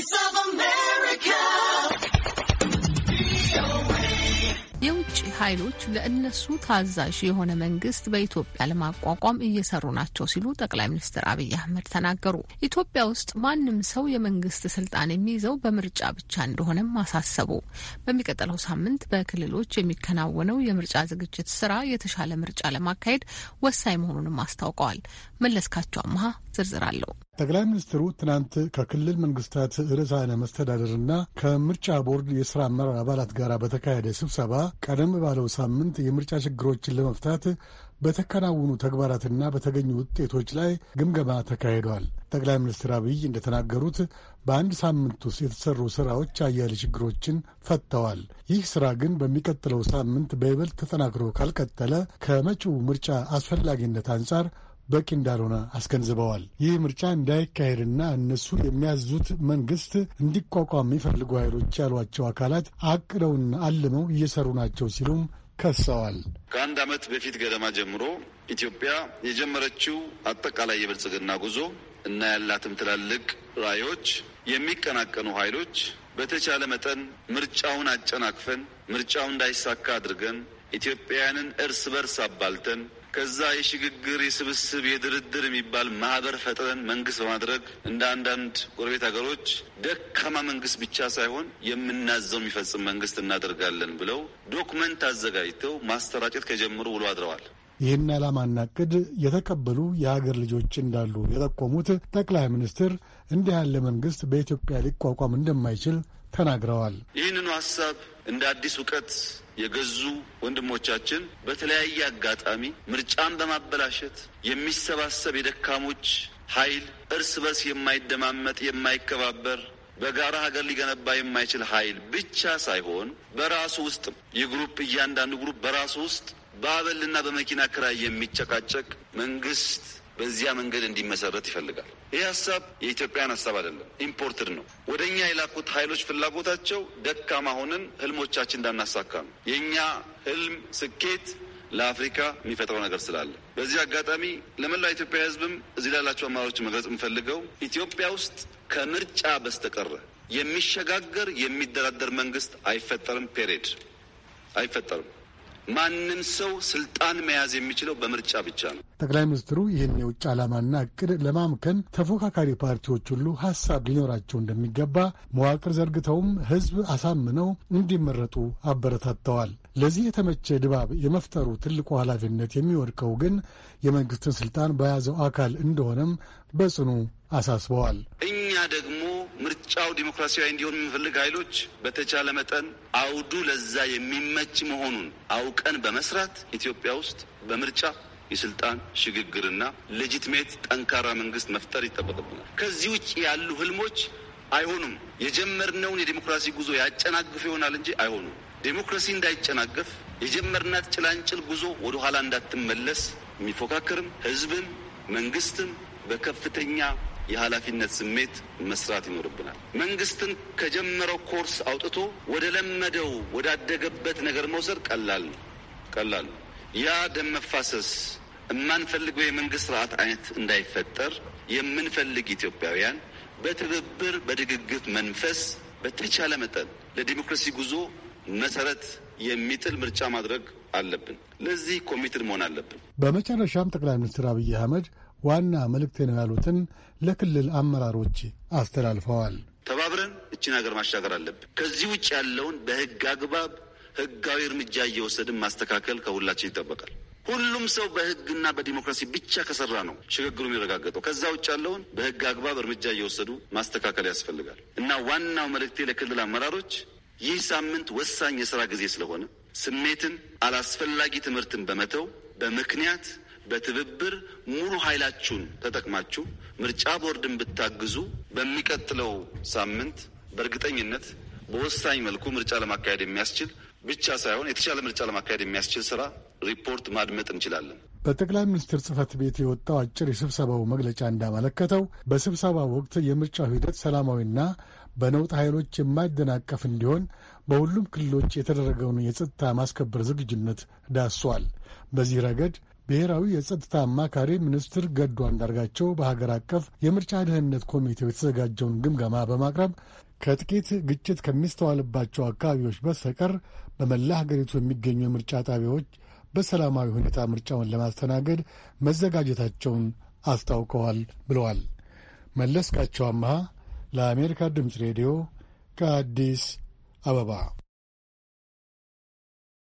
Voice of America. የውጭ ኃይሎች ለእነሱ ታዛዥ የሆነ መንግስት በኢትዮጵያ ለማቋቋም እየሰሩ ናቸው ሲሉ ጠቅላይ ሚኒስትር አብይ አህመድ ተናገሩ። ኢትዮጵያ ውስጥ ማንም ሰው የመንግስት ስልጣን የሚይዘው በምርጫ ብቻ እንደሆነም አሳሰቡ። በሚቀጥለው ሳምንት በክልሎች የሚከናወነው የምርጫ ዝግጅት ስራ የተሻለ ምርጫ ለማካሄድ ወሳኝ መሆኑንም አስታውቀዋል። መለስካቸው አመሀ ዝርዝር አለው። ጠቅላይ ሚኒስትሩ ትናንት ከክልል መንግስታት ርዕሳነ መስተዳደርና ከምርጫ ቦርድ የሥራ አመራር አባላት ጋር በተካሄደ ስብሰባ ቀደም ባለው ሳምንት የምርጫ ችግሮችን ለመፍታት በተከናወኑ ተግባራትና በተገኙ ውጤቶች ላይ ግምገማ ተካሂዷል። ጠቅላይ ሚኒስትር አብይ እንደተናገሩት በአንድ ሳምንት ውስጥ የተሰሩ ስራዎች አያሌ ችግሮችን ፈትተዋል። ይህ ስራ ግን በሚቀጥለው ሳምንት በይበልጥ ተጠናክሮ ካልቀጠለ ከመጪው ምርጫ አስፈላጊነት አንጻር በቂ እንዳልሆነ አስገንዝበዋል። ይህ ምርጫ እንዳይካሄድና እነሱ የሚያዙት መንግስት እንዲቋቋም የሚፈልጉ ኃይሎች ያሏቸው አካላት አቅደውና አልመው እየሰሩ ናቸው ሲሉም ከሰዋል። ከአንድ ዓመት በፊት ገደማ ጀምሮ ኢትዮጵያ የጀመረችው አጠቃላይ የብልጽግና ጉዞ እና ያላትም ትላልቅ ራዕዮች የሚቀናቀኑ ኃይሎች በተቻለ መጠን ምርጫውን አጨናቅፈን ምርጫው እንዳይሳካ አድርገን ኢትዮጵያውያንን እርስ በርስ አባልተን ከዛ የሽግግር የስብስብ የድርድር የሚባል ማህበር ፈጥረን መንግስት በማድረግ እንደ አንዳንድ ጎረቤት ሀገሮች ደካማ መንግስት ብቻ ሳይሆን የምናዘው የሚፈጽም መንግስት እናደርጋለን ብለው document አዘጋጅተው ማሰራጨት ከጀመሩ ውሎ አድረዋል። ይህን ዓላማና ዕቅድ የተቀበሉ የሀገር ልጆች እንዳሉ የጠቆሙት ጠቅላይ ሚኒስትር እንዲህ ያለ መንግስት በኢትዮጵያ ሊቋቋም እንደማይችል ተናግረዋል። ይህንኑ ሀሳብ እንደ አዲስ እውቀት የገዙ ወንድሞቻችን በተለያየ አጋጣሚ ምርጫን በማበላሸት የሚሰባሰብ የደካሞች ኃይል እርስ በርስ የማይደማመጥ የማይከባበር በጋራ ሀገር ሊገነባ የማይችል ኃይል ብቻ ሳይሆን በራሱ ውስጥ የ group እያንዳንዱ group በራሱ ውስጥ በአበልና በመኪና ክራይ የሚጨቃጨቅ መንግስት በዚያ መንገድ እንዲመሰረት ይፈልጋል። ይህ ሀሳብ የኢትዮጵያን ሀሳብ አይደለም፣ imported ነው። ወደ እኛ የላኩት ኃይሎች ፍላጎታቸው ደካማ ሆነን ህልሞቻችን እንዳናሳካ ነው። የእኛ ህልም ስኬት ለአፍሪካ የሚፈጥረው ነገር ስላለ በዚህ አጋጣሚ ለመላው ኢትዮጵያ ህዝብም እዚህ ላላቸው አማራጮች መግለጽ የምፈልገው ኢትዮጵያ ውስጥ ከምርጫ በስተቀረ የሚሸጋገር የሚደራደር መንግስት አይፈጠርም። period አይፈጠርም። ማንም ሰው ስልጣን መያዝ የሚችለው በምርጫ ብቻ ነው። ጠቅላይ ሚኒስትሩ ይህን የውጭ ዓላማና እቅድ ለማምከን ተፎካካሪ ፓርቲዎች ሁሉ ሀሳብ ሊኖራቸው እንደሚገባ መዋቅር ዘርግተውም ህዝብ አሳምነው እንዲመረጡ አበረታተዋል። ለዚህ የተመቸ ድባብ የመፍጠሩ ትልቁ ኃላፊነት የሚወድቀው ግን የመንግስትን ስልጣን በያዘው አካል እንደሆነም በጽኑ አሳስበዋል። እኛ ደግሞ ምርጫው ዲሞክራሲያዊ እንዲሆን የምንፈልግ ኃይሎች በተቻለ መጠን አውዱ ለዛ የሚመች መሆኑን አውቀን በመስራት ኢትዮጵያ ውስጥ በምርጫ የስልጣን ሽግግርና ሌጂትሜት ጠንካራ መንግስት መፍጠር ይጠበቅብናል። ከዚህ ውጭ ያሉ ህልሞች አይሆኑም። የጀመርነውን የዲሞክራሲ ጉዞ ያጨናግፍ ይሆናል እንጂ አይሆኑም። ዴሞክራሲ እንዳይጨናገፍ የጀመርናት ጭላንጭል ጉዞ ወደ ኋላ እንዳትመለስ የሚፎካከርም ህዝብም መንግስትም በከፍተኛ የኃላፊነት ስሜት መስራት ይኖርብናል። መንግስትን ከጀመረው ኮርስ አውጥቶ ወደ ለመደው ወዳደገበት ነገር መውሰድ ቀላል ቀላል ያ ደም መፋሰስ የማንፈልገው የመንግስት ስርዓት አይነት እንዳይፈጠር የምንፈልግ ኢትዮጵያውያን በትብብር በድግግት መንፈስ በተቻለ መጠን ለዲሞክራሲ ጉዞ መሰረት የሚጥል ምርጫ ማድረግ አለብን። ለዚህ committed መሆን አለብን። በመጨረሻም ጠቅላይ ሚኒስትር አብይ አህመድ ዋና መልእክቴ ነው ያሉትን ለክልል አመራሮች አስተላልፈዋል። ተባብረን እችን ሀገር ማሻገር አለብን። ከዚህ ውጭ ያለውን በህግ አግባብ ህጋዊ እርምጃ እየወሰድን ማስተካከል ከሁላችን ይጠበቃል። ሁሉም ሰው በህግና በዲሞክራሲ ብቻ ከሰራ ነው ሽግግሩ የሚረጋገጠው። ከዛ ውጭ ያለውን በህግ አግባብ እርምጃ እየወሰዱ ማስተካከል ያስፈልጋል እና ዋናው መልእክቴ ለክልል አመራሮች ይህ ሳምንት ወሳኝ የስራ ጊዜ ስለሆነ ስሜትን፣ አላስፈላጊ ትምህርትን በመተው በምክንያት በትብብር ሙሉ ኃይላችሁን ተጠቅማችሁ ምርጫ ቦርድን ብታግዙ በሚቀጥለው ሳምንት በእርግጠኝነት በወሳኝ መልኩ ምርጫ ለማካሄድ የሚያስችል ብቻ ሳይሆን የተሻለ ምርጫ ለማካሄድ የሚያስችል ስራ ሪፖርት ማድመጥ እንችላለን። በጠቅላይ ሚኒስትር ጽህፈት ቤት የወጣው አጭር የስብሰባው መግለጫ እንዳመለከተው በስብሰባው ወቅት የምርጫው ሂደት ሰላማዊና በነውጥ ኃይሎች የማይደናቀፍ እንዲሆን በሁሉም ክልሎች የተደረገውን የጸጥታ ማስከበር ዝግጁነት ዳሷል። በዚህ ረገድ ብሔራዊ የጸጥታ አማካሪ ሚኒስትር ገዱ አንዳርጋቸው በሀገር አቀፍ የምርጫ ደህንነት ኮሚቴው የተዘጋጀውን ግምገማ በማቅረብ ከጥቂት ግጭት ከሚስተዋልባቸው አካባቢዎች በስተቀር በመላ ሀገሪቱ የሚገኙ የምርጫ ጣቢያዎች በሰላማዊ ሁኔታ ምርጫውን ለማስተናገድ መዘጋጀታቸውን አስታውቀዋል ብለዋል። መለስካቸው አመሃ ለአሜሪካ ድምፅ ሬዲዮ ከአዲስ አበባ